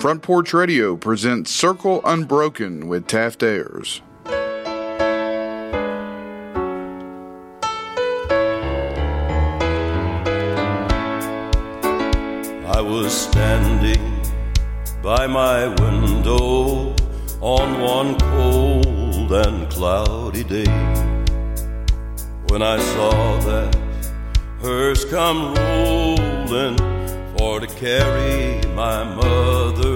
Front Porch Radio presents Circle Unbroken with Taft Ayers. I was standing by my window on one cold and cloudy day when I saw that hearse come rolling for to carry my mother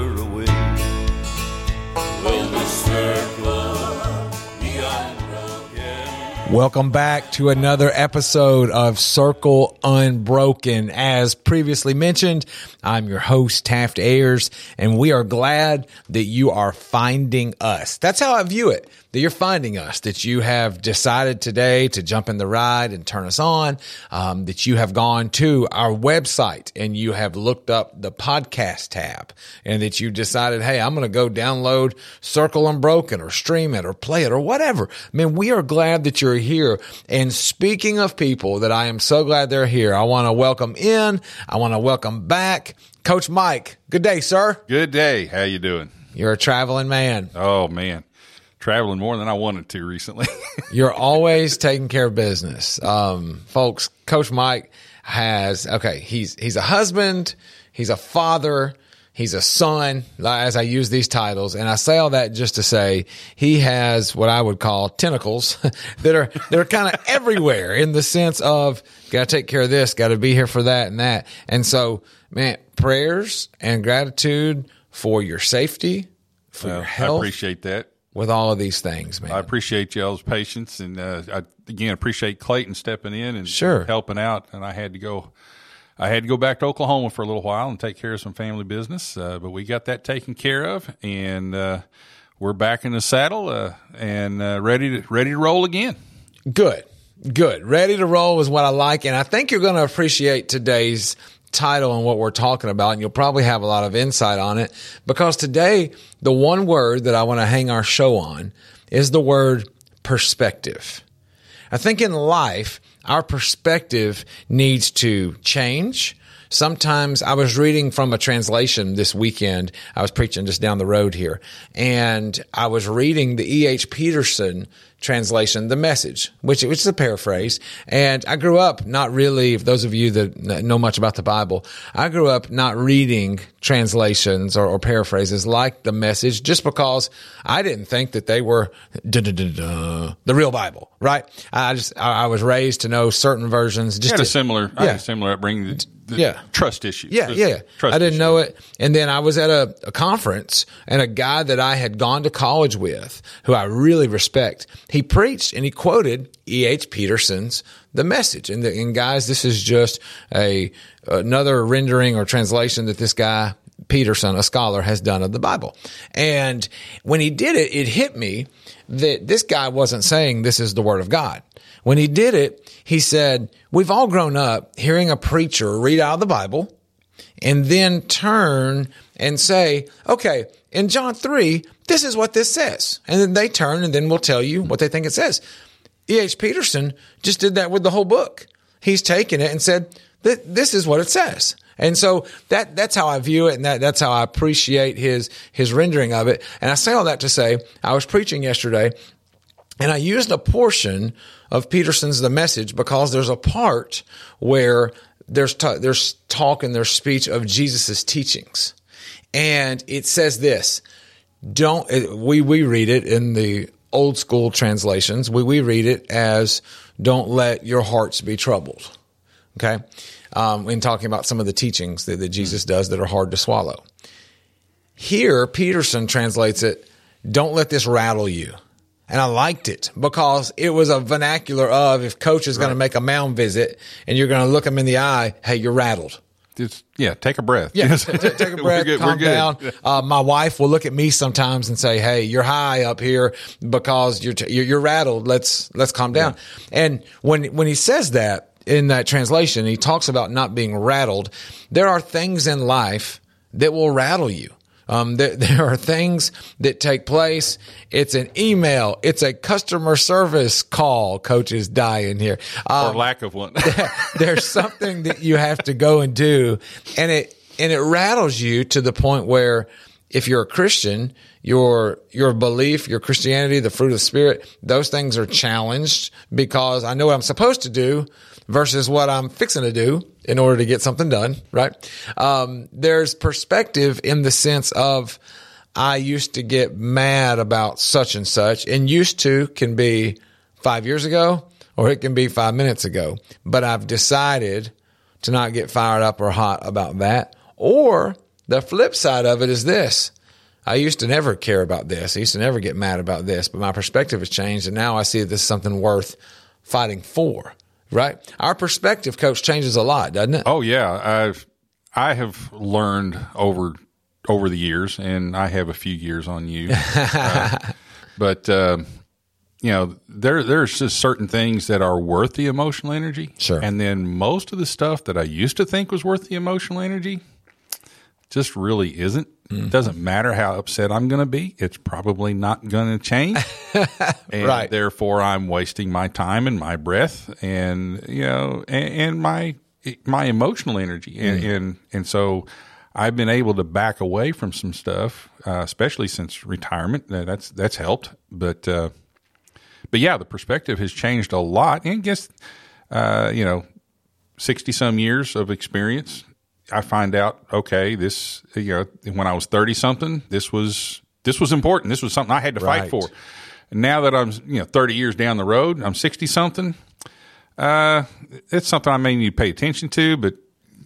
Welcome back to another episode of Circle Unbroken. As previously mentioned, I'm your host, Taft Ayers, and we are glad that you are finding us. That's how I view it, that you're finding us, that you have decided today to jump in the ride and turn us on, um, that you have gone to our website and you have looked up the podcast tab and that you decided, hey, I'm going to go download Circle Unbroken or stream it or play it or whatever. I mean, we are glad that you're here. And speaking of people that I am so glad they're here, I want to welcome in. I want to welcome back Coach Mike. Good day, sir. Good day. How you doing? You're a traveling man. Oh man, traveling more than I wanted to recently. You're always taking care of business. Um, folks, Coach Mike has, okay, he's, he's a husband, he's a father, he's a son, as I use these titles. And I say all that just to say he has what I would call tentacles that are, that are kind of everywhere in the sense of got to take care of this, got to be here for that and that. And so, man, prayers and gratitude for your safety, for Well, your I appreciate that. With all of these things, man. I appreciate y'all's patience, and uh, I again appreciate Clayton stepping in and Sure. helping out. And I had to go, I had to go back to Oklahoma for a little while and take care of some family business, uh, but we got that taken care of, and uh, we're back in the saddle uh, and uh, ready to ready to roll again. Good. Good. Ready to roll is what I like. And I think you're going to appreciate today's title and what we're talking about. And you'll probably have a lot of insight on it because today, the one word that I want to hang our show on is the word perspective. I think in life, our perspective needs to change. Sometimes I was reading from a translation this weekend. I was preaching just down the road here and I was reading the E.H. Peterson translation, the message, which, which is a paraphrase. And I grew up not really, for those of you that know much about the Bible, I grew up not reading translations or, or paraphrases like the message just because I didn't think that they were the real Bible, right? I just, I, I was raised to know certain versions. Just to- similar, I Yeah. had a similar upbringing. The Yeah. trust issues. Yeah, yeah. yeah. Trust I didn't issues. know it. And then I was at a, a conference and a guy that I had gone to college with, who I really respect, he preached and he quoted E.H. Peterson's The Message. And, the, and guys, this is just a another rendering or translation that this guy Peterson, a scholar, has done of the Bible. And when he did it, it hit me that this guy wasn't saying this is the word of God. When he did it, he said, we've all grown up hearing a preacher read out of the Bible and then turn and say, okay, in John 3, this is what this says. And then they turn and then we'll tell you what they think it says. E.H. Peterson just did that with the whole book. He's taken it and said, this is what it says. And so that, that's how I view it. And that, that's how I appreciate his, his rendering of it. And I say all that to say, I was preaching yesterday and I used a portion of Peterson's The Message because there's a part where there's, ta- there's talk and there's speech of Jesus' teachings. And it says this, don't, it- we, we read it in the old school translations. We, we read it as don't let your hearts be troubled. Okay. Um, in talking about some of the teachings that, that Jesus does that are hard to swallow. Here, Peterson translates it, don't let this rattle you. And I liked it because it was a vernacular of if coach is going to make a mound visit and you're going to look him in the eye, hey, you're rattled. Just, yeah, take a breath. Yeah, t- t- take a We're breath, good, we're calm good. down. Uh, my wife will look at me sometimes and say, "Hey, you're high up here because you're t- you're, you're rattled. Let's let's calm down." And when when he says that in that translation, he talks about not being rattled. There are things in life that will rattle you. Um, there, there are things that take place. It's an email. It's a customer service call. Coaches die in here. Um, or lack of one. there's something that you have to go and do and it and it rattles you to the point where if you're a Christian, your your belief, your Christianity, the fruit of the spirit, those things are challenged because I know what I'm supposed to do versus what I'm fixing to do in order to get something done, right? Um, there's perspective in the sense of I used to get mad about such and such, and used to can be five years ago or it can be five minutes ago. But I've decided to not get fired up or hot about that. Or the flip side of it is this. I used to never care about this. I used to never get mad about this, but my perspective has changed. And now I see that this is something worth fighting for, right? Our perspective, coach, changes a lot, doesn't it? Oh yeah, I've I have learned over over the years, and I have a few years on you, uh, but uh, you know there there's just certain things that are worth the emotional energy, Sure. and then most of the stuff that I used to think was worth the emotional energy just really isn't. Mm-hmm. It doesn't matter how upset I'm going to be; it's probably not going to change. and Right. therefore I'm wasting my time and my breath and you know and, and my my emotional energy and, Mm. and and so I've been able to back away from some stuff, uh, especially since retirement. That's that's helped, but uh, but yeah, the perspective has changed a lot. And guess uh, you know, sixty some years of experience, I find out okay, this you know when I was thirty something, this was this was important. This was something I had to Right. fight for. And now that I'm you know thirty years down the road, I'm sixty something. Uh, it's something I may need to pay attention to, but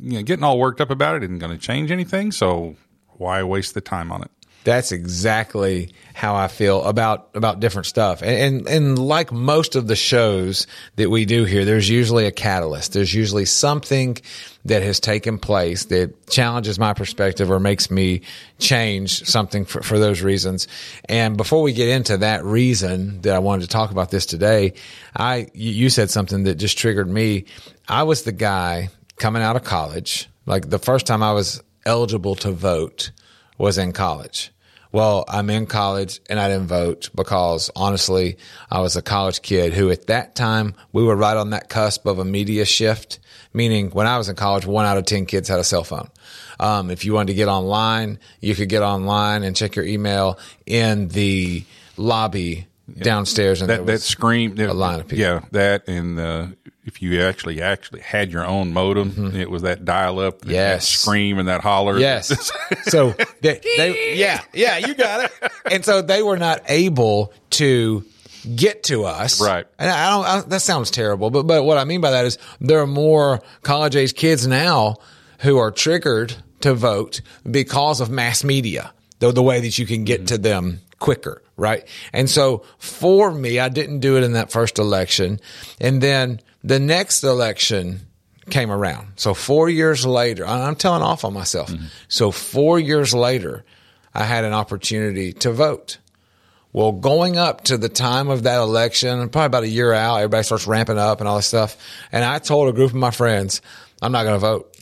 you know, getting all worked up about it isn't going to change anything. So why waste the time on it? That's exactly how I feel about about different stuff. And, and and like most of the shows that we do here, there's usually a catalyst. There's usually something that has taken place that challenges my perspective or makes me change something for, for those reasons. And before we get into that reason that I wanted to talk about this today, I you you said something that just triggered me. I was the guy coming out of college, like the first time I was eligible to vote was in college. Well, I'm in college and I didn't vote because honestly, I was a college kid who at that time we were right on that cusp of a media shift. Meaning when I was in college, one out of 10 kids had a cell phone. Um, if you wanted to get online, you could get online and check your email in the lobby downstairs. And That that scream, a line of people. yeah, that and uh, if you actually actually had your own modem, it was that dial up, Mm-hmm. Yes. that scream and that holler. Yes. so they, they, yeah, yeah, you got it. And so they were not able to get to us. Right. And I don't, I, that sounds terrible, but, but what I mean by that is there are more college age kids now who are triggered to vote because of mass media, the, the way that you can get to them quicker. Right. And so for me, I didn't do it in that first election. And then the next election, came around. So four years later, I'm telling off on myself. So four years later, I had an opportunity to vote. Well, going up to the time of that election, probably about a year out, everybody starts ramping up and all this stuff. And I told a group of my friends, I'm not going to vote.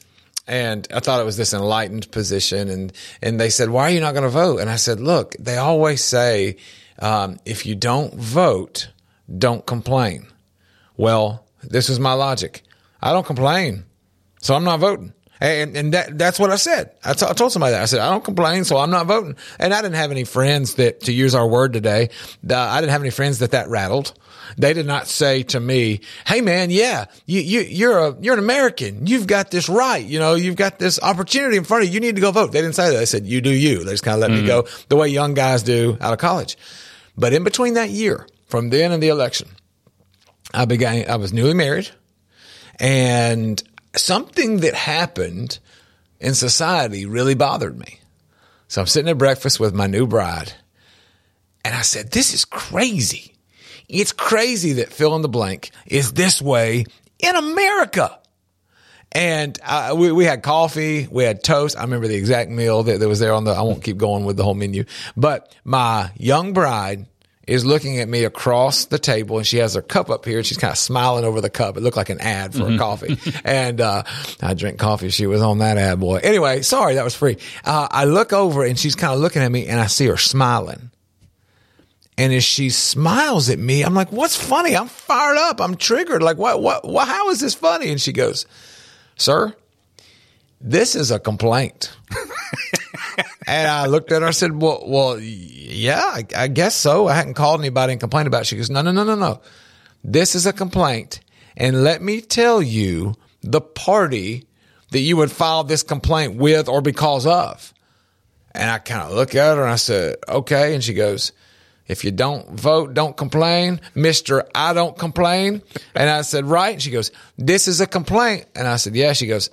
And I thought it was this enlightened position. And, and they said, why are you not going to vote? And I said, look, they always say, um, if you don't vote, don't complain. Well, this is my logic. I don't complain, so I'm not voting. And, and that, that's what I said. I, t- I told somebody that. I said, I don't complain, so I'm not voting. And I didn't have any friends that, to use our word today, uh, I didn't have any friends that that rattled. They did not say to me, Hey man, yeah, you, you, you're a, you're an American. You've got this right. You know, you've got this opportunity in front of you. You need to go vote. They didn't say that. They said, you do you. They just kind of let me go the way young guys do out of college. But in between that year, from then and the election, I began, I was newly married and something that happened in society really bothered me. So I'm sitting at breakfast with my new bride and I said, this is crazy. It's crazy that fill in the blank is this way in America. And uh, we, we had coffee, we had toast. I remember the exact meal that, that was there on the, I won't keep going with the whole menu, but my young bride is looking at me across the table and she has her cup up here and she's kind of smiling over the cup. It looked like an ad for a coffee. and, uh, I drink coffee. She was on that ad boy. Anyway, sorry, that was free. Uh, I look over and she's kind of looking at me and I see her smiling. And as she smiles at me, I'm like, what's funny? I'm fired up. I'm triggered. Like, what, what, what, how is this funny? And she goes, sir, this is a complaint. And I looked at her. I said, "Well, well, yeah, I, I guess so. I hadn't called anybody and complained about." it. She goes, "No, no, no, no, no. This is a complaint, and let me tell you the party that you would file this complaint with or because of." And I kind of look at her and I said, "Okay." And she goes, "If you don't vote, don't complain, Mister. I don't complain." And I said, "Right." And she goes, "This is a complaint." And I said, "Yeah." She goes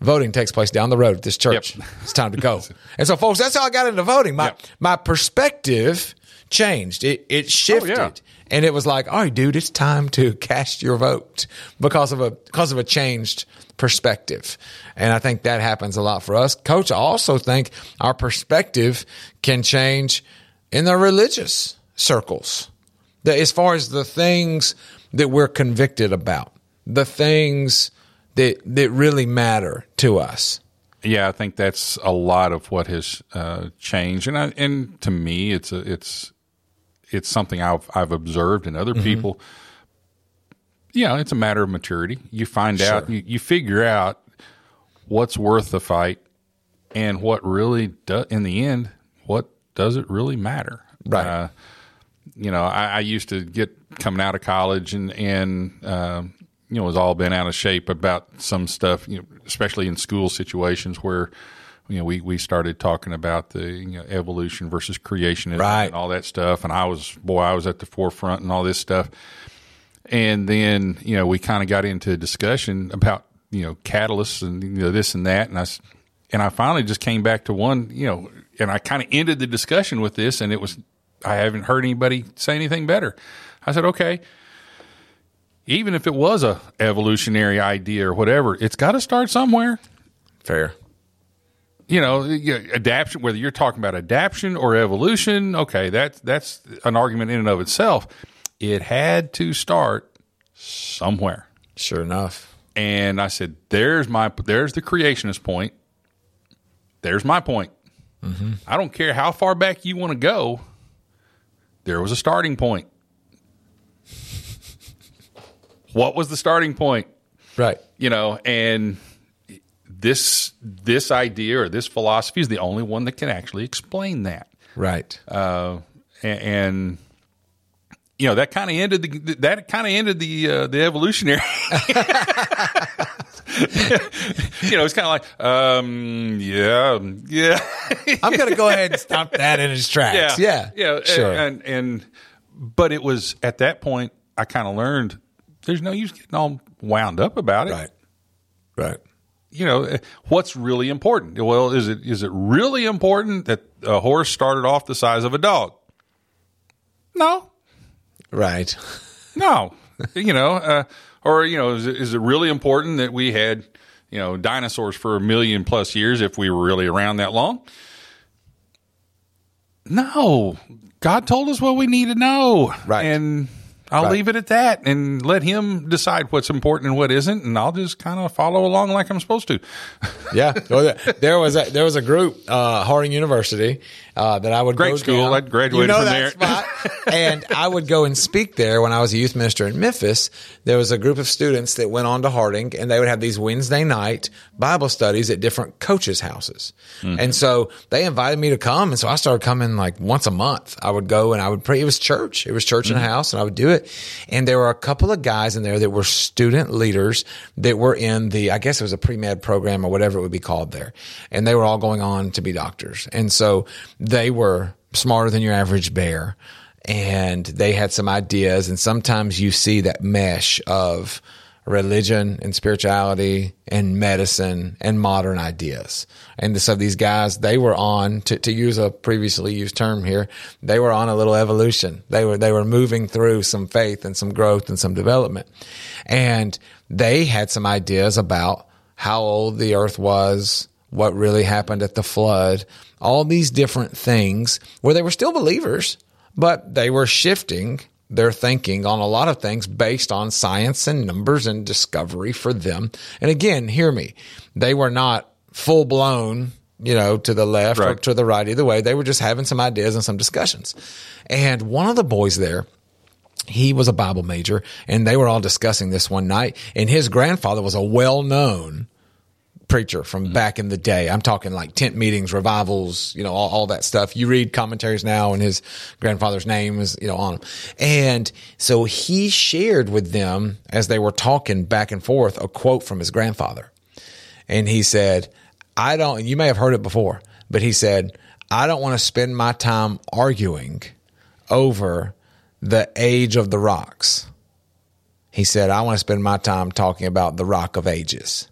voting takes place down the road at this church. Yep. It's time to go. and so, folks, that's how I got into voting. My Yep. my perspective changed. It it shifted, Oh, yeah. and it was like, all right, dude, it's time to cast your vote because of a because of a changed perspective. And I think that happens a lot for us, Coach. I also think our perspective can change in the religious circles. The, as far as the things that we're convicted about, the things that that really matter to us. Yeah, I think that's a lot of what has uh, changed, and I, and to me, it's a, it's it's something I've I've observed in other people. Yeah, it's a matter of maturity. You find out, you, you figure out what's worth the fight, and what really do, in the end, what does it really matter? Right. Uh, you know, I, I used to get coming out of college and and um, you know was all been out of shape about some stuff, you know, especially in school situations where you know we we started talking about the you know, evolution versus creationism Right. and all that stuff, and I was boy, I was at the forefront and all this stuff, and then you know we kind of got into a discussion about you know catalysts and you know this and that, and I and I finally just came back to one, you know, and I kind of ended the discussion with this, and it was I haven't heard anybody say anything better. I said, okay, even if it was a evolutionary idea or whatever, it's got to start somewhere. Fair. You know, yeah, adaption. Whether you're talking about adaption or evolution, okay, that's that's an argument in and of itself. It had to start somewhere. Sure enough. And I said, "There's my there's the creationist point. There's my point. Mm-hmm. I don't care how far back you want to go. There was a starting point. What was the starting point? Right. You know, and this this idea or this philosophy is the only one that can actually explain that. Right. Uh, and, and you know that kind of ended the that kind of ended the uh, the evolutionary. you know, it's kind of like, um, yeah, yeah, I'm going to go ahead and stop that in its tracks. Yeah. yeah, Sure. And, and but it was at that point I kind of learned there's no use getting all wound up about it. right. Right. You know, eh, what's really important? Well, is it is it really important that a horse started off the size of a dog? No, Right. no. you know, uh, or you know, is it, is it really important that we had you know dinosaurs for a million plus years if we were really around that long? No, God told us what we need to know, Right. And I'll Right. leave it at that and let Him decide what's important and what isn't, and I'll just kind of follow along like I'm supposed to. Yeah. There- there was a there was a group, uh, Harding University, uh, that I would Great go school. down. I graduated you know from there. spot. and I would go and speak there when I was a youth minister in Memphis. There was a group of students that went on to Harding, and they would have these Wednesday night Bible studies at different coaches' houses. Mm-hmm. And so they invited me to come, and so I started coming like once a month. I would go and I would pray. It was church. It was church Mm-hmm. in a house, and I would do it. And there were a couple of guys in there that were student leaders that were in the, I guess it was a pre med program or whatever it would be called there, and they were all going on to be doctors. And so they were smarter than your average bear and they had some ideas and sometimes you see that mesh of religion and spirituality and medicine and modern ideas. And so these guys they were on to, to use a previously used term here they were on a little evolution. They were they were moving through some faith and some growth and some development. And they had some ideas about how old the earth was what really happened at the flood, all these different things where they were still believers, but they were shifting their thinking on a lot of things based on science and numbers and discovery for them. And again, hear me, they were not full blown, you know, to the left or to the right, either way. They were just having some ideas and some discussions. And one of the boys there, he was a Bible major, and they were all discussing this one night. And his grandfather was a well known preacher from mm-hmm. back in the day. I'm talking like tent meetings, revivals, you know, all, all that stuff. You read commentaries now and his grandfather's name is, you know, on them. And so he shared with them as they were talking back and forth a quote from his grandfather. And he said, I don't, you may have heard it before, but he said, I don't want to spend my time arguing over the age of the rocks. He said, I want to spend my time talking about the rock of ages.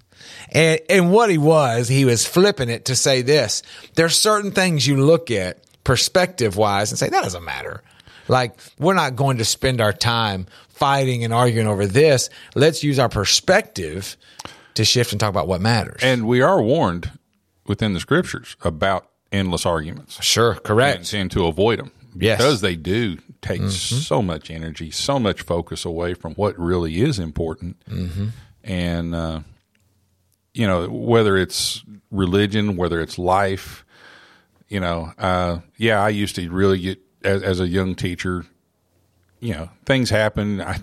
And, and what he was, he was flipping it to say this. There's certain things you look at perspective wise and say, that doesn't matter. Like, we're not going to spend our time fighting and arguing over this. Let's use our perspective to shift and talk about what matters. And we are warned within the scriptures about endless arguments. sure, correct. And, and to avoid them. Yes. Because they do take so much energy, so much focus away from what really is important. And, uh, you know, whether it's religion, whether it's life, you know, uh, yeah, I used to really get, as, as a young teacher, you know, things happen. I,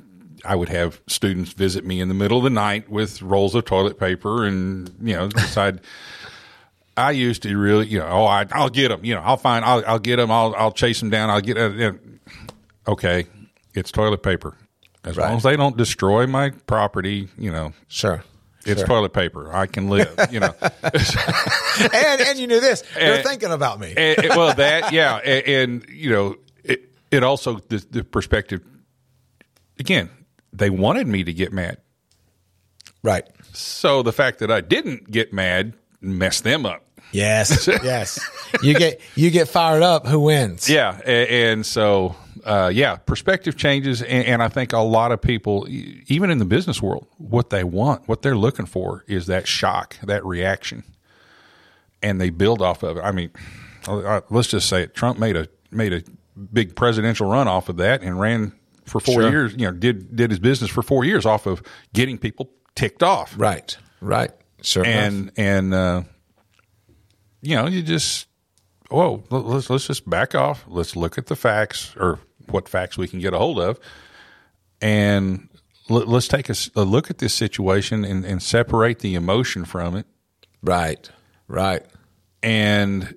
I would have students visit me in the middle of the night with rolls of toilet paper and, you know, decide. I used to really, you know, oh, I, I'll get them. You know, I'll find, I'll, I'll get them. I'll, I'll chase them down. I'll get. Uh, okay, it's toilet paper. As Right. long as they don't destroy my property, you know, Sure. It's Sure. toilet paper. I can live. You know, and, and you knew this. They're And- thinking about me. and, and- well, that yeah, and, and you know, it, it also the, the perspective. Again, they wanted me to get mad, right. so the fact that I didn't get mad messed them up. Yes. yes. You get you get fired up. Who wins? Yeah, and, and so uh, yeah, perspective changes, and, and I think a lot of people, even in the business world, what they want, what they're looking for, is that shock, that reaction, and they build off of it. I mean, uh, uh, let's just say it. Trump made a made a big presidential run off of that, and ran for four Sure. years. You know, did did his business for four years off of getting people ticked off, Right. Right. Sure. enough. and and uh, you know you just whoa let- let's let's just back off let's look at the facts or what facts we can get a hold of and let, let's take a, a look at this situation and, and separate the emotion from it right. Right. and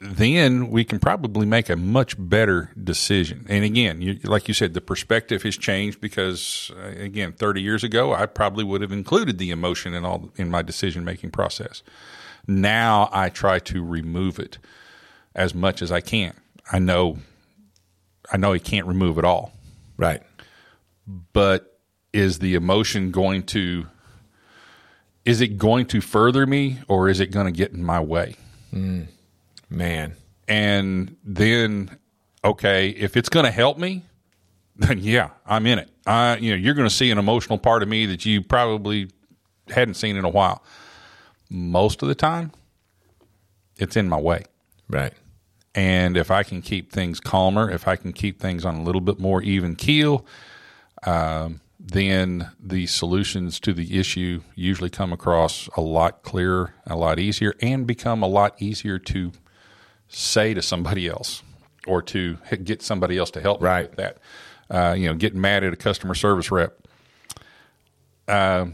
then we can probably make a much better decision. And again, you, like you said, the perspective has changed because, uh, again, 30 years ago, I probably would have included the emotion in all in my decision making process. Now I try to remove it as much as I can. I know, I know he can't remove it all, Right. but is the emotion going to is it going to further me or is it going to get in my way? Mm. Man. and then okay if it's going to help me then yeah i'm in it i you know you're going to see an emotional part of me that you probably hadn't seen in a while most of the time it's in my way Right. And if i can keep things calmer if i can keep things on a little bit more even keel um, then the solutions to the issue usually come across a lot clearer a lot easier and become a lot easier to say to somebody else or to get somebody else to help Right. with that. Uh, you know, getting mad at a customer service rep. Uh,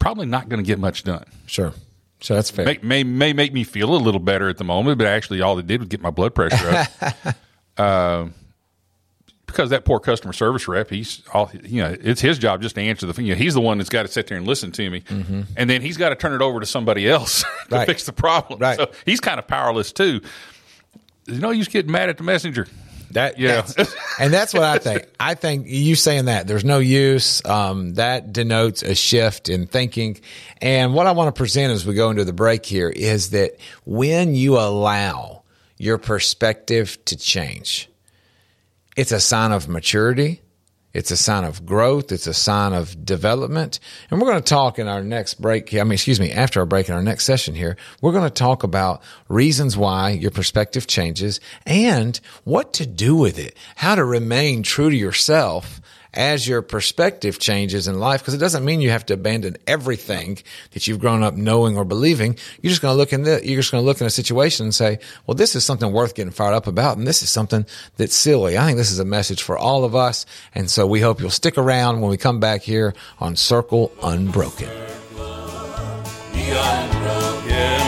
probably not going to get much done. Sure. So that's fair. May, may may make me feel a little better at the moment, but actually all it did was get my blood pressure up. uh, because that poor customer service rep, he's all you know, it's his job just to answer the you know, he's the one that's got to sit there and listen to me, and then he's got to turn it over to somebody else to Mm-hmm. Right. fix the problem. Right. So he's kind of powerless too. You know, he's getting mad at the messenger. That Yeah. that's- and that's what I think. I think you saying that there's no use. Um, that denotes a shift in thinking. And what I want to present as we go into the break here is that when you allow your perspective to change, it's a sign of maturity. It's a sign of growth. It's a sign of development. And we're going to talk in our next break. I mean, excuse me, after our break in our next session here, we're going to talk about reasons why your perspective changes and what to do with it, how to remain true to yourself as your perspective changes in life. Cause it doesn't mean you have to abandon everything that you've grown up knowing or believing. You're just going to look in the, you're just going to look in a situation and say, well, this is something worth getting fired up about. And this is something that's silly. I think this is a message for all of us. And so we hope you'll stick around when we come back here on Circle Unbroken. Unbroken.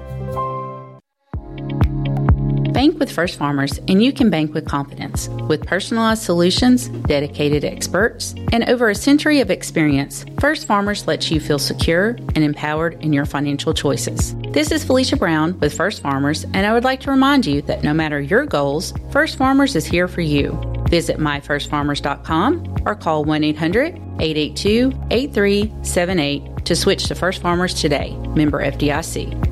Bank with First Farmers, and you can bank with confidence. With personalized solutions, dedicated experts, and over a century of experience, First Farmers lets you feel secure and empowered in your financial choices. This is Felicia Brown with First Farmers, and I would like to remind you that no matter your goals, First Farmers is here for you. Visit myfirstfarmers.com or call 1 800 882 8378 to switch to First Farmers today. Member FDIC.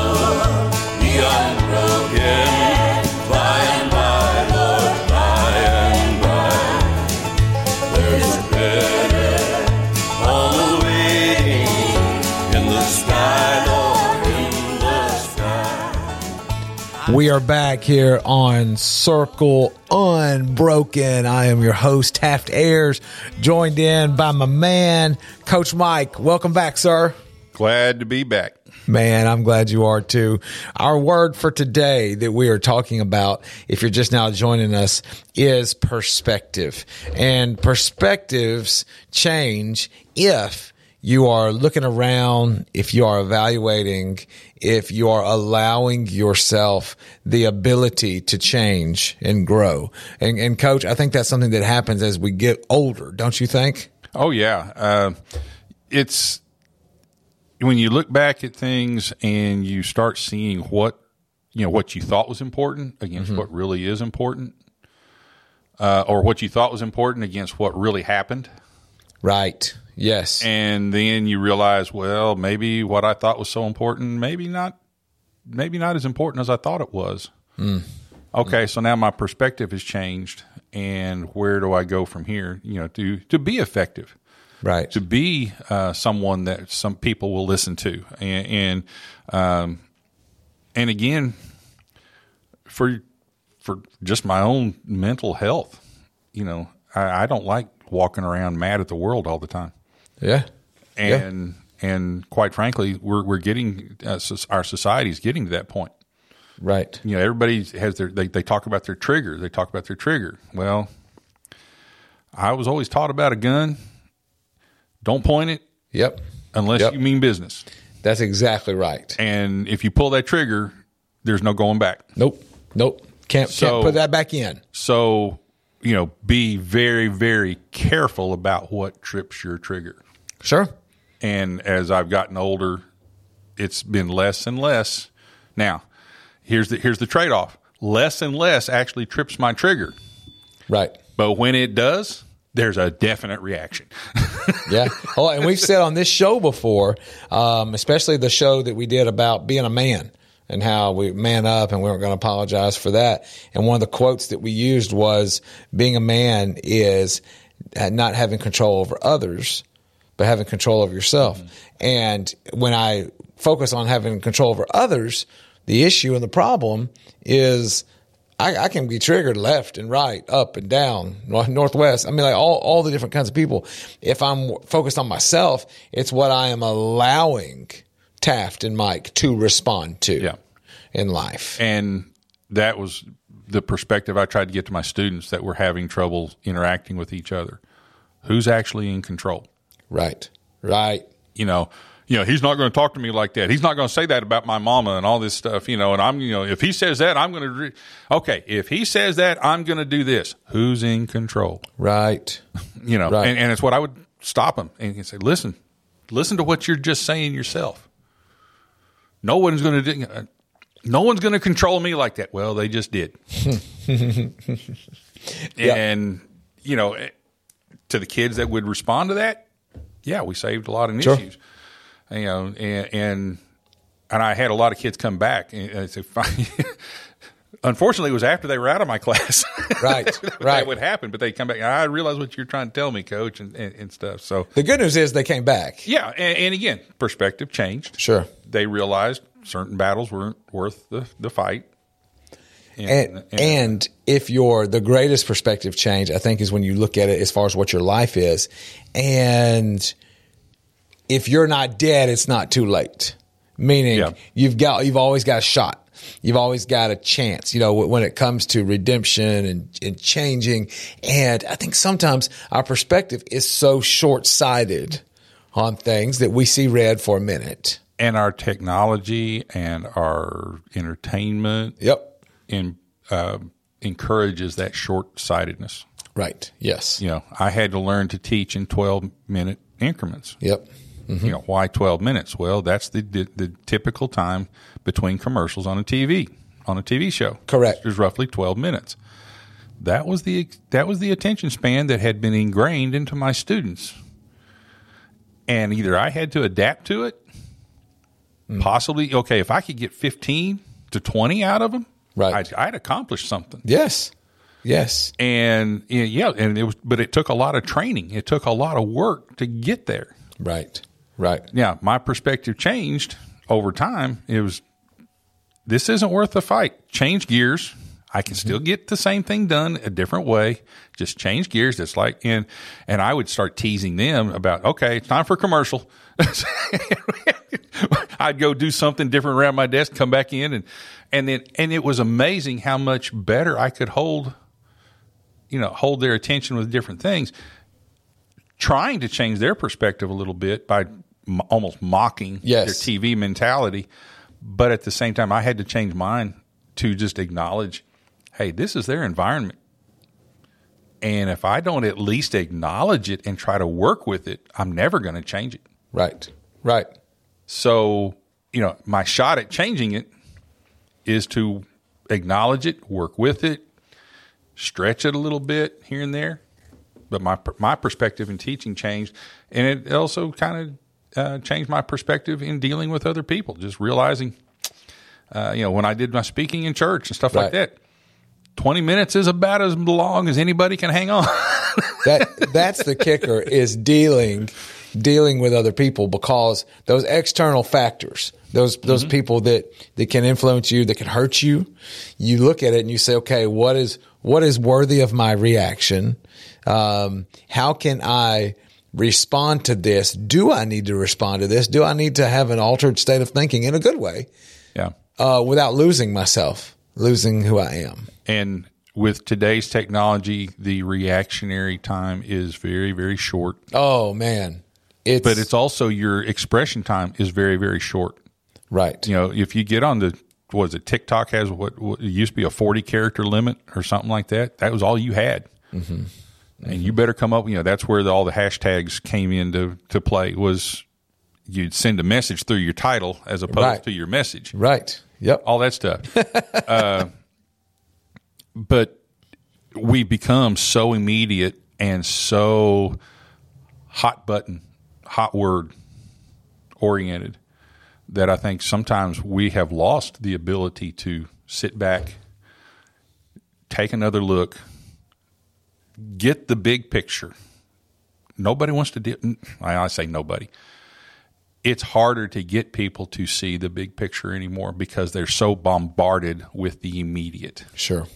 We are back here on Circle Unbroken. I am your host, Taft Ayers, joined in by my man, Coach Mike. Welcome back, sir. Glad to be back. Man, I'm glad you are too. Our word for today that we are talking about, if you're just now joining us, is perspective. And perspectives change if you are looking around, if you are evaluating, if you are allowing yourself the ability to change and grow. And, and coach, I think that's something that happens as we get older, don't you think? Oh yeah, uh, it's when you look back at things and you start seeing what you know what you thought was important against what really is important, uh, or what you thought was important against what really happened. Right. Yes. and then you realize, well, maybe what I thought was so important, maybe not, maybe not as important as I thought it was. Okay, so now my perspective has changed, and where do I go from here? You know, to to be effective, right. to be uh, someone that some people will listen to, and and, um, and again, for for just my own mental health, you know, I, I don't like walking around mad at the world all the time Yeah. and and quite frankly, we're we're getting uh, our society is getting to that point. Right. You know, everybody has their they, they talk about their trigger. They talk about their trigger. Well, I was always taught about a gun. Don't point it Yep. unless Yep. you mean business. That's exactly right. And if you pull that trigger, there's no going back. Nope. Nope. Can't So- can't put that back in. So, you know, be very very careful about what trips your trigger. Sure. And as I've gotten older, it's been less and less. Now, here's the here's the trade off. Less and less actually trips my trigger. Right. But when it does, there's a definite reaction. Yeah. Oh, and we've said on this show before, um, especially the show that we did about being a man and how we man up and we weren't going to apologize for that. And one of the quotes that we used was being a man is uh, not having control over others, but having control over yourself. And when I focus on having control over others, the issue and the problem is I, I can be triggered left and right, up and down, northwest. I mean, like all, all the different kinds of people. If I'm focused on myself, it's what I am allowing Taft and Mike to respond to Yeah. in life. and that was the perspective I tried to get to my students that were having trouble interacting with each other. Who's actually in control? Right. Right. you know, you know, he's not going to talk to me like that. He's not going to say that about my mama and all this stuff, you know. And I'm, you know, if he says that, I'm going to. Re- okay, if he says that, I'm going to do this. Who's in control? Right. You know, Right. and, and it's what I would stop him and say, listen, listen to what you're just saying yourself. No one's going to do. No one's going to control me like that. Well, they just did. And you know, eh, to the kids that would respond to that, yeah, we saved a lot of Sure. issues. You know, and and and I had a lot of kids come back and I said, "Fine." Unfortunately, it was after they were out of my class. Right. that right. would happen, but they come back. I realize what you're trying to tell me, coach, and, and, and stuff. So, The good news is they came back. yeah. And, and again, perspective changed. Sure. They realized certain battles weren't worth the, the fight. And, and if you're the greatest perspective change, I think is when you look at it as far as what your life is. And if you're not dead, it's not too late. Meaning Yeah. you've got, you've always got a shot. You've always got a chance, you know, when it comes to redemption and, and changing. And I think sometimes our perspective is so short sighted on things that we see red for a minute. and our technology and our entertainment Yep. In, uh, encourages that short sightedness. Right. Yes. You know, I had to learn to teach in 12 minute increments. Yep. You know, why 12 minutes? Well, that's the, the, the typical time between commercials on a TV, on a TV show. Correct. There's roughly 12 minutes. That was the that was the attention span that had been ingrained into my students. And either I had to adapt to it, possibly okay, if I could get 15 to 20 out of them, Right. I'd, I'd accomplished something Yes. Yes. and yeah, yeah, and it was, but it took a lot of training. It took a lot of work to get there. Right. Right. Yeah, my perspective changed over time. It was this isn't worth the fight. Change gears. I can mm-hmm. still get the same thing done a different way. Just change gears. It's like, and, and I would start teasing them about, okay, it's time for a commercial. I'd go do something different around my desk, come back in and, and then, and it was amazing how much better I could hold, you know, hold their attention with different things, trying to change their perspective a little bit by m- almost mocking Yes. their TV mentality. But at the same time, I had to change mine to just acknowledge, hey, this is their environment. And if I don't at least acknowledge it and try to work with it, I'm never going to change it. Right. Right. So, you know, my shot at changing it is to acknowledge it, work with it, stretch it a little bit here and there. But my my perspective in teaching changed, and it also kind of uh, changed my perspective in dealing with other people. Just realizing, uh, you know, when I did my speaking in church and stuff like that, twenty minutes is about as long as anybody can hang on. that that's the kicker is dealing dealing with other people because those external factors those those people that that can influence you that can hurt you you look at it and you say okay what is what is worthy of my reaction? Um, how can i respond to this? Do i need to respond to this? Do i need to have an altered state of thinking in a good way? Yeah. uh, without losing myself losing who i am. And with today's technology, the reactionary time is very, very short. oh man it's But it's also your expression time is very, very short. right You know, if you get on the was it TikTok has what, what it used to be a forty character limit or something like that. That was all you had, mm-hmm. and you better come up. You know, that's where the, all the hashtags came into to play. Was you'd send a message through your title as opposed Right. to your message. right yep all that stuff. uh, but we become so immediate and so hot button, hot word oriented that I think sometimes we have lost the ability to sit back, take another look, get the big picture. Nobody wants to. I I say nobody it's harder to get people to see the big picture anymore because they're so bombarded with the immediate. Sure.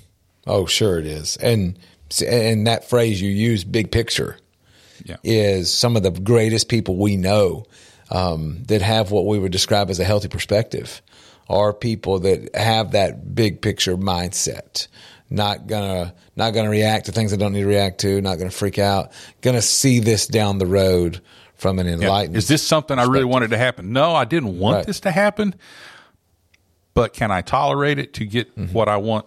Oh, sure it is. And and that phrase you use, big picture, Yeah. is some of the greatest people we know um, that have what we would describe as a healthy perspective are people that have that big picture mindset. Not gonna not gonna react to things I don't need to react to. Not gonna freak out. Gonna see this down the road from an Yeah. enlightened. Is this something I really wanted to happen? No, I didn't want Right. this to happen, but can I tolerate it to get Mm-hmm. what I want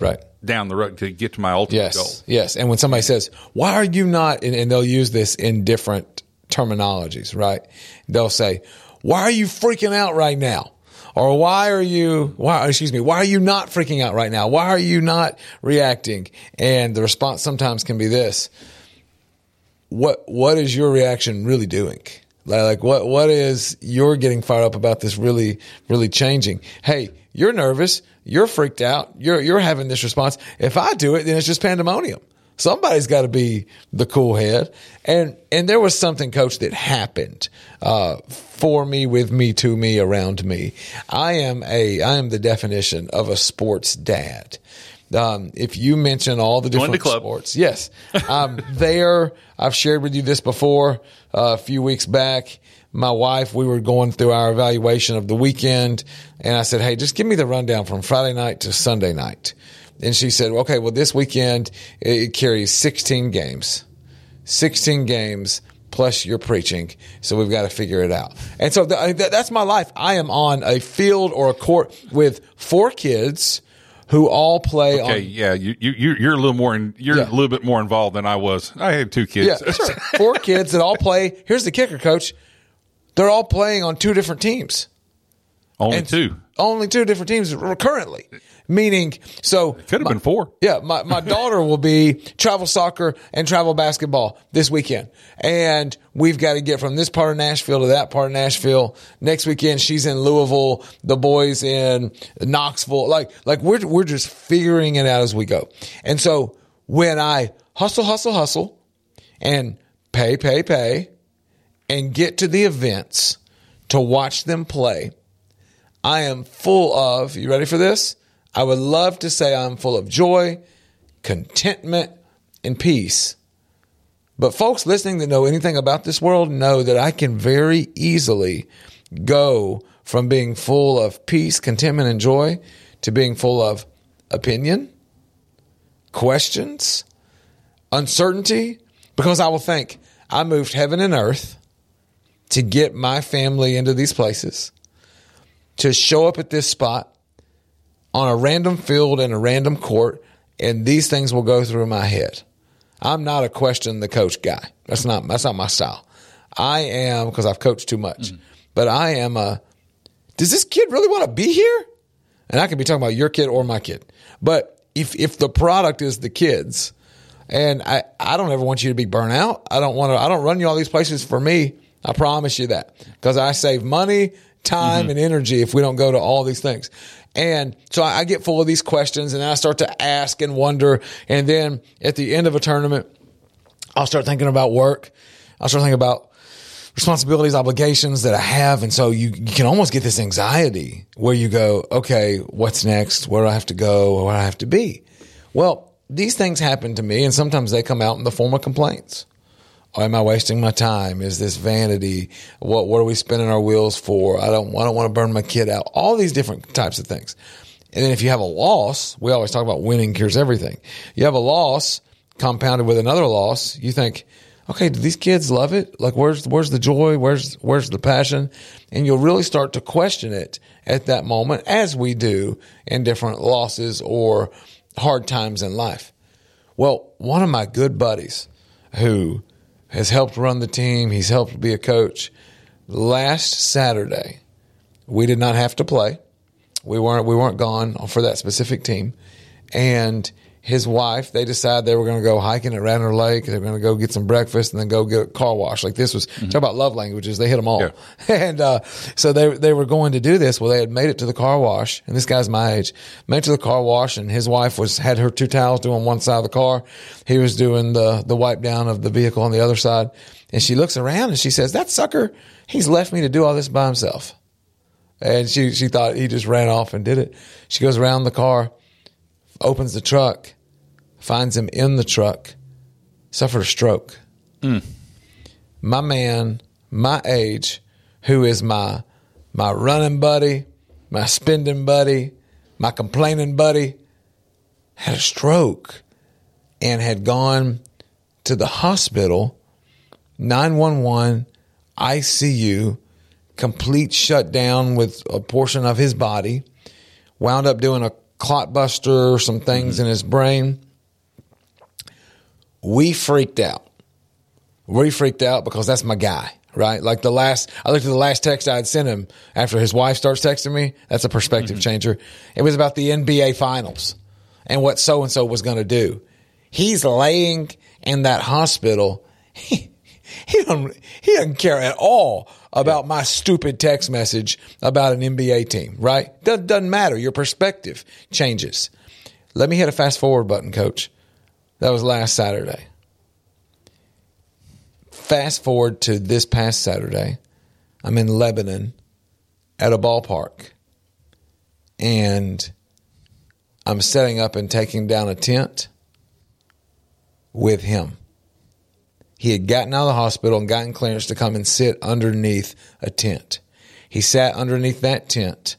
right? Down the road to get to my ultimate Yes, goal? yes. And when somebody says, "Why are you not?" and, and they'll use this in different terminologies, right? They'll say, "Why are you freaking out right now?" Or why are you? Why? Excuse me. Why are you not freaking out right now? Why are you not reacting? And the response sometimes can be this: What What is your reaction really doing? Like, like what what is you're getting fired up about this really really changing? Hey, you're nervous, you're freaked out, you're you're having this response. If I do it, then it's just pandemonium. Somebody's got to be the cool head. And and there was something, coach, that happened uh, for me, with me, to me, around me. I am a I am the definition of a sports dad. Um, if you mention all the different sports, yes, um, there. I've shared with you this before uh, a few weeks back. My wife, we were going through our evaluation of the weekend, and I said, "Hey, just give me the rundown from Friday night to Sunday night." And she said, "Okay, well, this weekend it carries 16 games, 16 games." Plus, you're preaching, so we've got to figure it out. And so th- that's my life. I am on a field or a court with four kids who all play Okay, on yeah, you, you you're a little more in, you're Yeah. a little bit more involved than I was. I had two kids. Yeah, sure. Four kids that all play. Here's the kicker, coach. They're all playing on two different teams. Only And two. Only two different teams currently. Meaning, so it Could have been four. yeah, my, my daughter will be travel soccer and travel basketball this weekend. And we've got to get from this part of Nashville to that part of Nashville. Next weekend, she's in Louisville, the boys in Knoxville. Like, like we're, we're just figuring it out as we go. And so when I hustle, hustle, hustle and pay, pay, pay and get to the events to watch them play, I am full of, you ready for this? I would love to say I'm full of joy, contentment, and peace. But folks listening that know anything about this world know that I can very easily go from being full of peace, contentment, and joy to being full of opinion, questions, uncertainty, because I will think, I moved heaven and earth to get my family into these places, to show up at this spot on a random field in a random court, and these things will go through my head. I'm not a question the coach guy. That's not that's not my style. I am because I've coached too much. Mm-hmm. But I am a does this kid really want to be here? And I could be talking about your kid or my kid. But if if the product is the kids, and I, I don't ever want you to be burnt out. I don't want to I don't run you all these places for me. I promise you that. Because I save money, time, mm-hmm. and energy if we don't go to all these things. And so I get full of these questions and I start to ask and wonder. And then at the end of a tournament, I'll start thinking about work. I'll start thinking about responsibilities, obligations that I have. And so you, you can almost get this anxiety where you go, okay, what's next? Where do I have to go? Where do I have to be? Well, these things happen to me and sometimes they come out in the form of complaints. Or am I wasting my time? Is this vanity? What what are we spinning our wheels for? I don't I don't want to burn my kid out. All these different types of things. And then if you have a loss, we always talk about winning cures everything. You have a loss compounded with another loss, you think, okay, do these kids love it? Like where's where's the joy? Where's where's the passion? And you'll really start to question it at that moment, as we do in different losses or hard times in life. Well, one of my good buddies who has helped run the team, he's helped be a coach. Last Saturday, we did not have to play. We weren't we weren't gone for that specific team. And his wife, they decided they were going to go hiking at Radnor Lake. They were going to go get some breakfast and then go get a car wash. Like this was talk about love languages. They hit them all. And, uh, so they, they were going to do this. Well, they had made it to the car wash and this guy's my age, made it to the car wash and his wife was, had her two towels doing one side of the car. He was doing the, the wipe down of the vehicle on the other side. And she looks around and she says, that sucker, he's left me to do all this by himself. And she, she thought he just ran off and did it. She goes around the car, opens the truck, finds him in the truck, suffered a stroke. Hmm. My man, my age, who is my my running buddy, my spending buddy, my complaining buddy, had a stroke and had gone to the hospital, 911, ICU, complete shutdown with a portion of his body, wound up doing a clot buster, some things in his brain. We freaked out. We freaked out because that's my guy, right? Like the last, I looked at the last text I had sent him after his wife starts texting me. That's a perspective mm-hmm. changer. It was about the NBA finals and what so and so was going to do. He's laying in that hospital. He, he don't he doesn't care at all about my stupid text message about an NBA team, right? Doesn't, doesn't matter. Your perspective changes. Let me hit a fast forward button, coach. That was last Saturday. Fast forward to this past Saturday. I'm in Lebanon at a ballpark and I'm setting up and taking down a tent with him. He had gotten out of the hospital and gotten clearance to come and sit underneath a tent. He sat underneath that tent.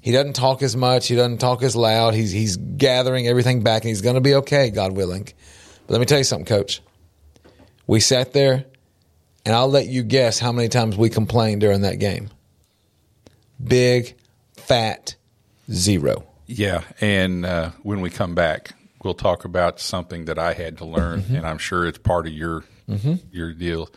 He doesn't talk as much. He doesn't talk as loud. He's he's gathering everything back, and he's going to be okay, God willing. But let me tell you something, Coach. We sat there, and I'll let you guess how many times we complained during that game. Big, fat, zero. Yeah, and uh, when we come back, we'll talk about something that I had to learn, Mm-hmm. and I'm sure it's part of your your deal.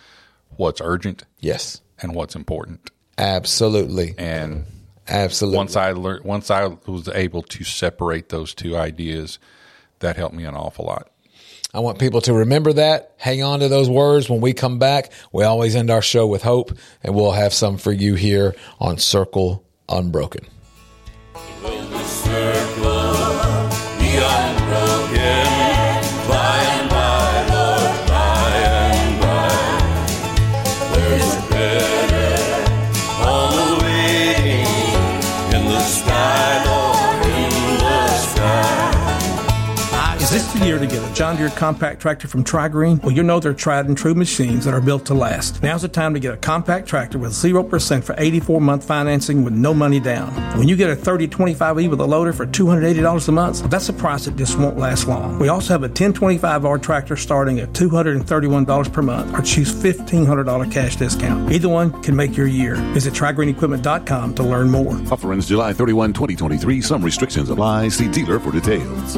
What's urgent Yes, and what's important, absolutely, and absolutely. once I learned, once I was able to separate those two ideas, that helped me an awful lot. I want people to remember that. Hang on to those words when we come back. We always end our show with hope, and we'll have some for you here on Circle Unbroken. circle be unbroken the year to get a John Deere compact tractor from TriGreen? Well, you know they're tried and true machines that are built to last. Now's the time to get a compact tractor with 0% for 84 month financing with no money down. When you get a 3025E with a loader for $280 a month, that's a price that just won't last long. We also have a 1025R tractor starting at $231 per month or choose $1,500 cash discount. Either one can make your year. Visit TriGreenEquipment.com to learn more. Offer ends July 31, 2023. Some restrictions apply. See dealer for details.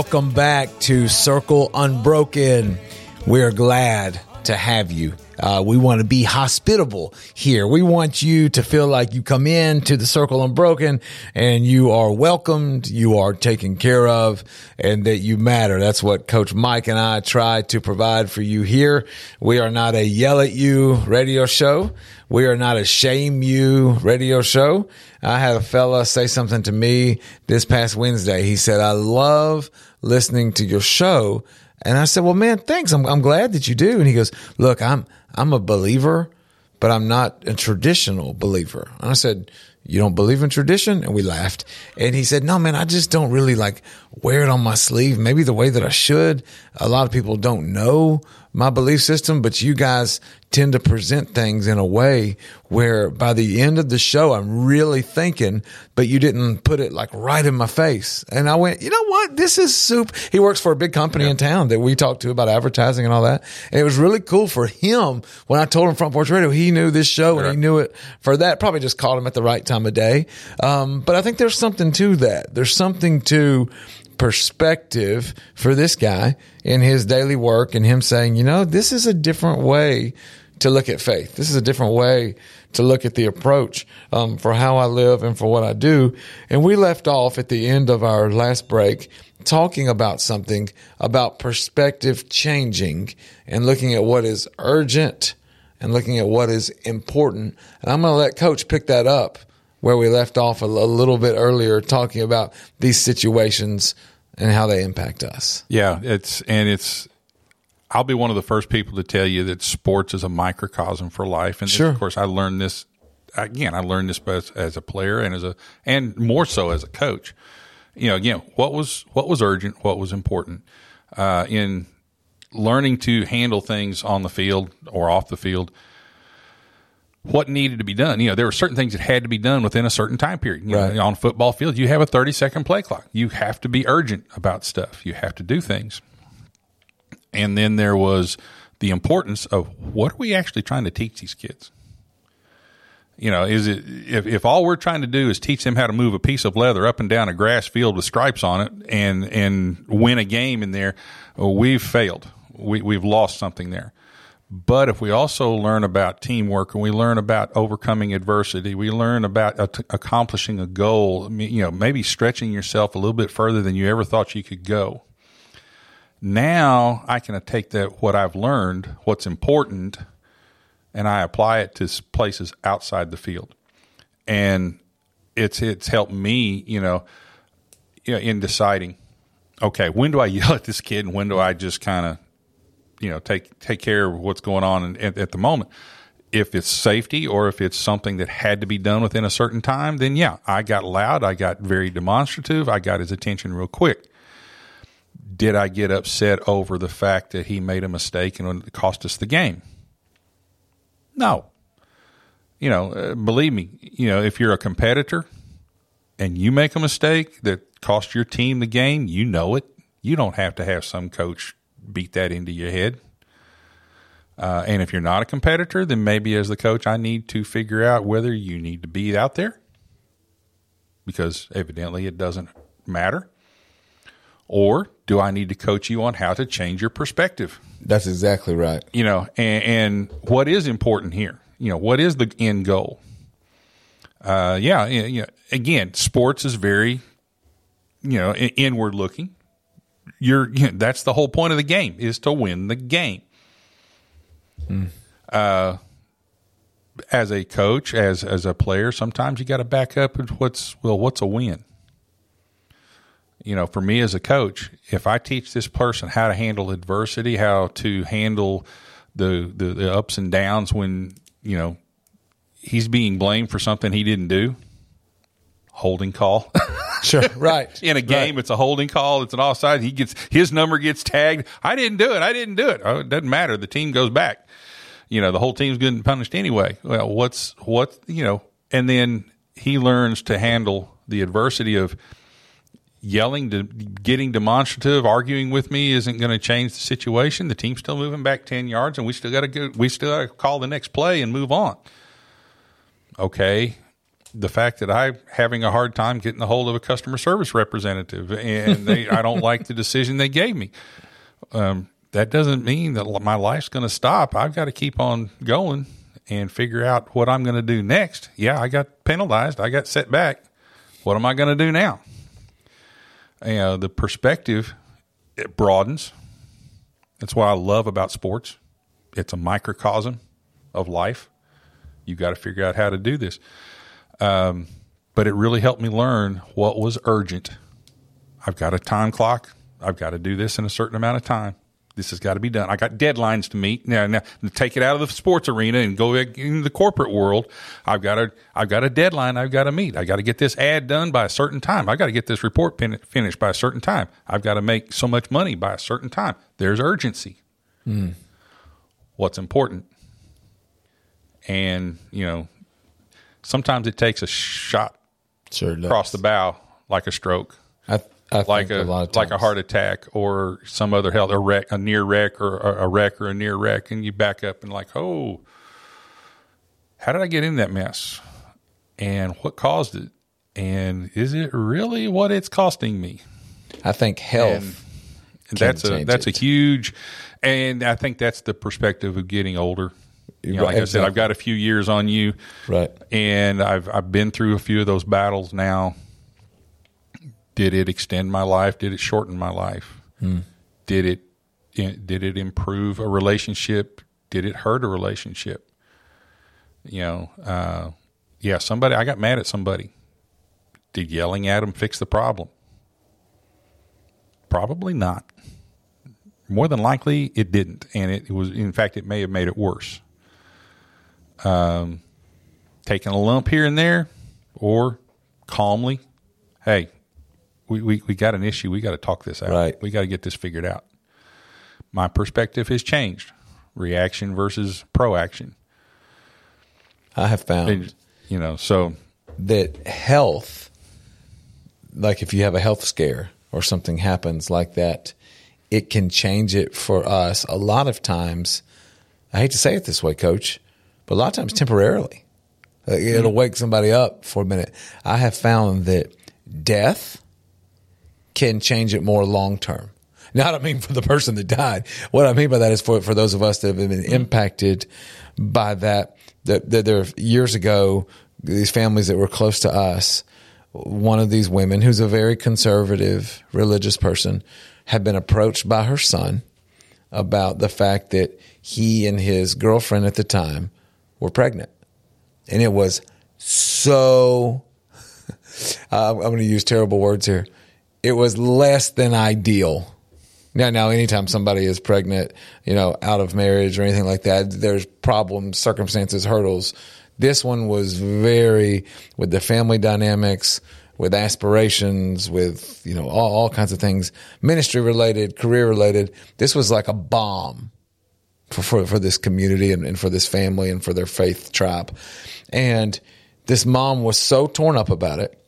Welcome back to Circle Unbroken. We're glad to have you. Uh, we want to be hospitable here. We want you to feel like you come in to the Circle Unbroken and you are welcomed, you are taken care of, and that you matter. That's what Coach Mike and I try to provide for you here. We are not a yell at you radio show. We are not a shame you radio show. I had a fella say something to me this past Wednesday. He said, I love listening to your show. And I said, well, man, thanks. I'm, I'm glad that you do. And he goes, look, I'm, I'm a believer, but I'm not a traditional believer. And I said, you don't believe in tradition? And we laughed. And he said, no, man, I just don't really like wear it on my sleeve. Maybe the way that I should. A lot of people don't know my belief system, but you guys tend to present things in a way where by the end of the show, I'm really thinking, but you didn't put it like right in my face. And I went, you know what? This is soup. He works for a big company in town that we talked to about advertising and all that. And it was really cool for him when I told him Front Porch Radio, he knew this show and he knew it for that. Probably just called him at the right time of day. Um, but I think there's something to that. There's something to, perspective for this guy in his daily work and him saying, you know, this is a different way to look at faith. This is a different way to look at the approach um, for how I live and for what I do. And we left off at the end of our last break talking about something about perspective changing and looking at what is urgent and looking at what is important. And I'm going to let coach pick that up where we left off a, a little bit earlier talking about these situations and how they impact us. Yeah, it's and it's. I'll be one of the first people to tell you that sports is a microcosm for life, and this, Sure. of course, I learned this again. I learned this both as a player and as a and more so as a coach. You know, again, what was what was urgent, what was important uh, in learning to handle things on the field or off the field. What needed to be done? You know, there were certain things that had to be done within a certain time period. You Right. know, on a football field, you have a thirty second play clock. You have to be urgent about stuff. You have to do things. And then there was the importance of what are we actually trying to teach these kids? You know, is it if, if all we're trying to do is teach them how to move a piece of leather up and down a grass field with stripes on it and and win a game in there, oh, we've failed. We we've lost something there. But if we also learn about teamwork and we learn about overcoming adversity, we learn about at- accomplishing a goal, you know, maybe stretching yourself a little bit further than you ever thought you could go. Now I can take that what I've learned, what's important, and I apply it to places outside the field. And it's it's helped me, you know, in deciding, okay, when do I yell at this kid and when do I just kind of, you know, take take care of what's going on at, at the moment. If it's safety or if it's something that had to be done within a certain time, then yeah, I got loud, I got very demonstrative, I got his attention real quick. Did I get upset over the fact that he made a mistake and it cost us the game? No. You know, uh, believe me, you know, if you're a competitor and you make a mistake that cost your team the game, you know it. You don't have to have some coach beat that into your head. Uh, and if you're not a competitor, then maybe as the coach, I need to figure out whether you need to be out there because evidently it doesn't matter. Or do I need to coach you on how to change your perspective? That's exactly right. You know, and, and what is important here? You know, what is the end goal? Uh, yeah, you know, again, sports is very, you know, inward looking. You're, you know, that's the whole point of the game is to win the game. Uh, as a coach, as as a player, sometimes you got to back up with what's well, what's a win. You know, for me as a coach, if I teach this person how to handle adversity, how to handle the the, the ups and downs when you know he's being blamed for something he didn't do, holding call. Sure, right. In a game, it's a holding call. It's an offside. He gets his number gets tagged. I didn't do it. I didn't do it. Oh, it doesn't matter. The team goes back. You know, the whole team's getting punished anyway. Well, what's what you know? And then he learns to handle the adversity of yelling to getting demonstrative, arguing with me isn't going to change the situation. The team's still moving back ten yards, and we still got to go. We still got to call the next play and move on. Okay, the fact that I'm having a hard time getting a hold of a customer service representative, and they, I don't like the decision they gave me. Um, that doesn't mean that my life's going to stop. I've got to keep on going and figure out what I'm going to do next. Yeah, I got penalized. I got set back. What am I going to do now? You know, the perspective it broadens. That's what I love about sports. It's a microcosm of life. You've got to figure out how to do this. Um, but it really helped me learn what was urgent. I've got a time clock. I've got to do this in a certain amount of time. This has got to be done. I got deadlines to meet. Now, now to take it out of the sports arena and go into the corporate world, I've got a I've got a deadline I've got to meet. I got to get this ad done by a certain time. I got to get this report pin, finished by a certain time. I've got to make so much money by a certain time. There's urgency. Mm. What's important? And you know, sometimes it takes a shot sure across the bow, like a stroke. I, I like think a, a lot of like a heart attack or some other health, a wreck, a near wreck or a, a wreck or a near wreck, and you back up and like, oh, how did I get in that mess? And what caused it? And is it really what it's costing me? I think health. And, and that's a that's it. a huge, and I think that's the perspective of getting older. You know, Right, like I said, I've got a few years on you, right? And I've I've been through a few of those battles now. Did it extend my life? Did it shorten my life? Hmm. Did it did it improve a relationship? Did it hurt a relationship? You know, uh, yeah. Somebody I got mad at somebody. Did yelling at them fix the problem? Probably not. More than likely, it didn't, and it was. In fact, it may have made it worse. Um, taking a lump here and there, or calmly, hey, we, we, we got an issue. We got to talk this out. Right. We got to get this figured out. My perspective has changed. Reaction versus proaction. I have found, And, you know, so that health, like if you have a health scare or something happens like that, it can change it for us a lot of times. I hate to say it this way, coach, but a lot of times temporarily. It'll hmm. wake somebody up for a minute. I have found that death can change it more long term. Now, I mean for the person that died. What I mean by that is for, for those of us that have been hmm. impacted by that. That, that there years ago, these families that were close to us, one of these women who's a very conservative religious person had been approached by her son about the fact that he and his girlfriend at the time were pregnant. And it was so, I'm going to use terrible words here. It was less than ideal. Now, now, anytime somebody is pregnant, you know, out of marriage or anything like that, there's problems, circumstances, hurdles. This one was very with the family dynamics, with aspirations, with you know all, all kinds of things, ministry related, career related. This was like a bomb for for, for this community and, and for this family and for their faith tribe. And this mom was so torn up about it,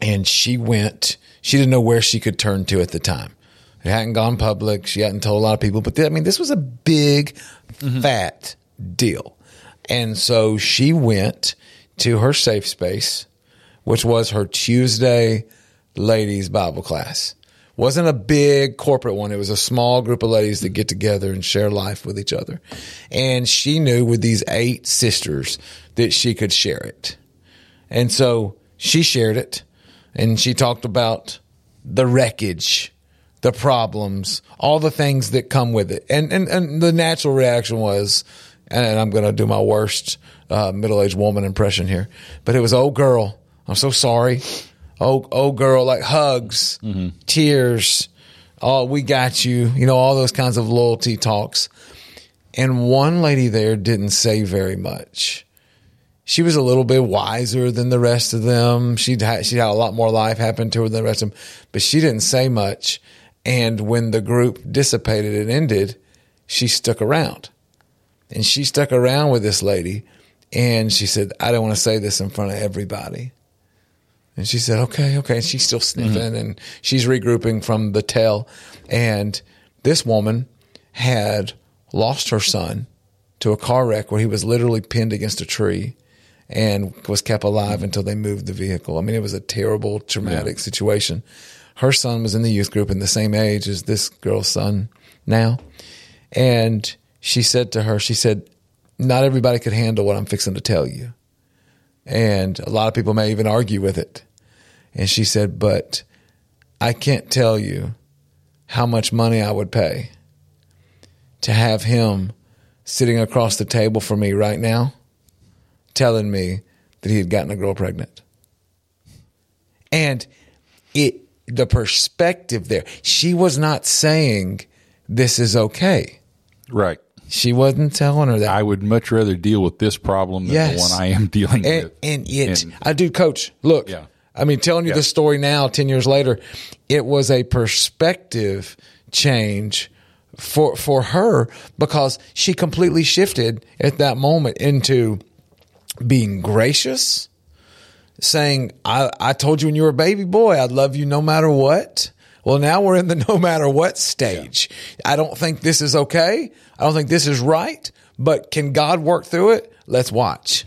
and she went. She didn't know where she could turn to at the time. It hadn't gone public. She hadn't told a lot of people, but th- I mean, this was a big, mm-hmm. fat deal. And so she went to her safe space, which was her Tuesday ladies Bible class. Wasn't a big corporate one. It was a small group of ladies that get together and share life with each other. And she knew with these eight sisters that she could share it. And so she shared it and she talked about the wreckage, the problems, all the things that come with it. And and, and the natural reaction was, and I'm going to do my worst uh, middle aged woman impression here, but it was, oh girl, I'm so sorry. Oh, oh girl, like hugs, mm-hmm. tears. Oh, we got you. You know, all those kinds of loyalty talks. And one lady there didn't say very much she was a little bit wiser than the rest of them. She'd had, she had a lot more life happen to her than the rest of them, but she didn't say much. And when the group dissipated and ended, she stuck around and she stuck around with this lady. And she said, I don't want to say this in front of everybody. And she said, okay, okay. And she's still sniffing mm-hmm. and she's regrouping from the tail. And this woman had lost her son to a car wreck where he was literally pinned against a tree and was kept alive until they moved the vehicle. I mean, it was a terrible, traumatic situation. her son was in the youth group in the same age as this girl's son now. And she said to her, she said, not everybody could handle what I'm fixing to tell you. And a lot of people may even argue with it. And she said, but I can't tell you how much money I would pay to have him sitting across the table from me right now telling me that he had gotten a girl pregnant. And it the perspective there. She was not saying this is okay. Right. She wasn't telling her that. I would much rather deal with this problem than Yes. the one I am dealing and, with. And it, And- I do, coach. Look, Yeah. I mean, telling you Yeah. the story now, ten years later, it was a perspective change for for her because she completely shifted at that moment into being gracious, saying, "I I told you when you were a baby boy, I'd love you no matter what." Well, now we're in the no matter what stage. I don't think this is okay. I don't think this is right, but can God work through it? Let's watch.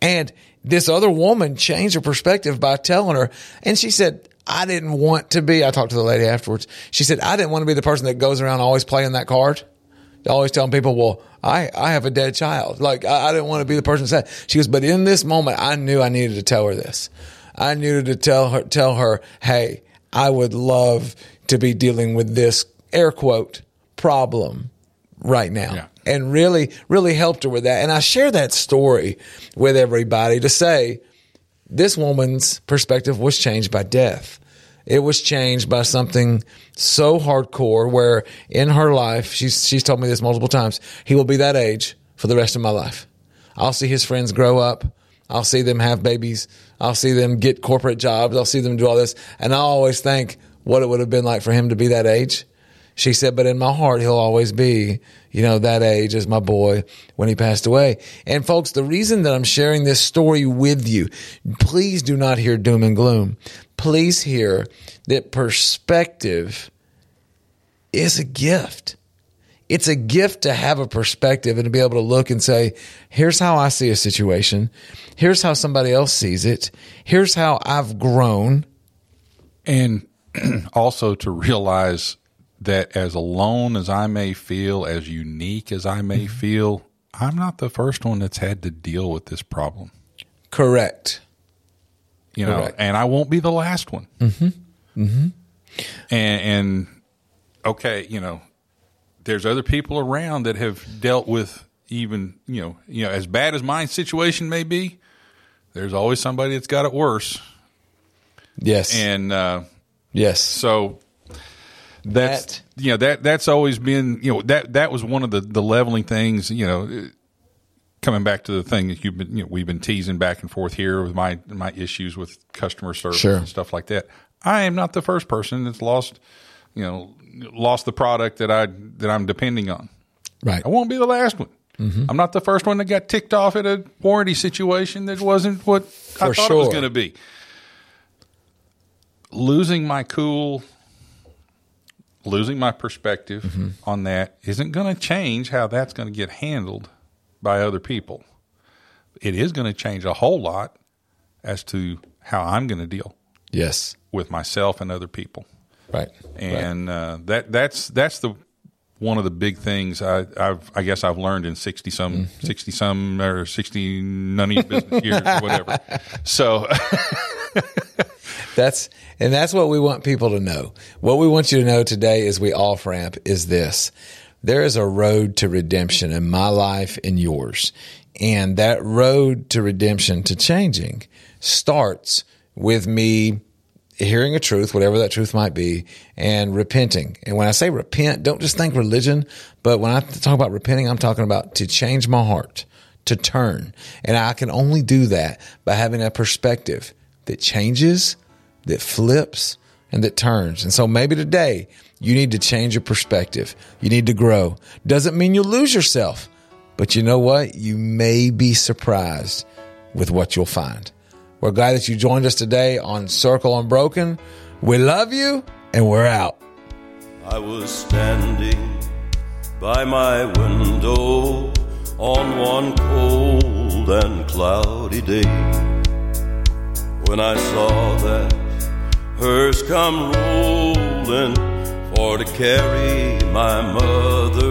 And this other woman changed her perspective by telling her, and she said, I didn't want to be, I talked to the lady afterwards. She said, I didn't want to be the person that goes around always playing that card. Always telling people, well, I, I have a dead child. Like, I, I didn't want to be the person that said, she goes, but in this moment, I knew I needed to tell her this. I needed to tell her, tell her, hey, I would love to be dealing with this air quote problem right now. And really, really helped her with that. And I share that story with everybody to say this woman's perspective was changed by death. It was changed by something so hardcore where in her life, she's, she's told me this multiple times, he will be that age for the rest of my life. I'll see his friends grow up. I'll see them have babies. I'll see them get corporate jobs. I'll see them do all this. And I always think what it would have been like for him to be that age. She said, but in my heart, he'll always be, you know, that age as my boy when he passed away. And folks, the reason that I'm sharing this story with you, please do not hear doom and gloom. Please hear that perspective is a gift. It's a gift to have a perspective and to be able to look and say, here's how I see a situation. Here's how somebody else sees it. Here's how I've grown. And also to realize that as alone as I may feel, as unique as I may feel, I'm not the first one that's had to deal with this problem. Correct. You know, Correct. and I won't be the last one. Mm-hmm. Mm-hmm. And, and okay, you know, there's other people around that have dealt with even, you know, you know, as bad as my situation may be, there's always somebody that's got it worse. Yes. And uh, yes. So that's you know that that's always been you know that that was one of the the leveling things you know uh, coming back to the thing that you've been you know we've been teasing back and forth here with my my issues with customer service Sure. and stuff like that. I am not the first person that's lost you know lost the product that I that I'm depending on. Right. I won't be the last one. Mhm. I'm not the first one that got ticked off at a warranty situation that wasn't what I For thought it was going to be. Losing my cool, losing my perspective Mm-hmm. on that isn't going to change how that's going to get handled by other people. It is going to change a whole lot as to how I'm going to deal. Yes. With myself and other people. Right. And uh, that that's that's the one of the big things I, I've I guess I've learned in sixty some Mm-hmm. sixty some or sixty none of your business years or whatever. So That's and that's what we want people to know. What we want you to know today as we off ramp is this. There is a road to redemption in my life and yours. And that road to redemption, to changing, starts with me hearing a truth, whatever that truth might be, and repenting. And when I say repent, don't just think religion, but when I talk about repenting, I'm talking about to change my heart, to turn. And I can only do that by having a perspective that changes, that flips, and that turns. And so maybe today you need to change your perspective. You need to grow. Doesn't mean you'll lose yourself, but you know what? You may be surprised with what you'll find. We're glad that you joined us today on Circle Unbroken. We love you and we're out. I was standing by my window on one cold and cloudy day when I saw that hearse come rolling for to carry my mother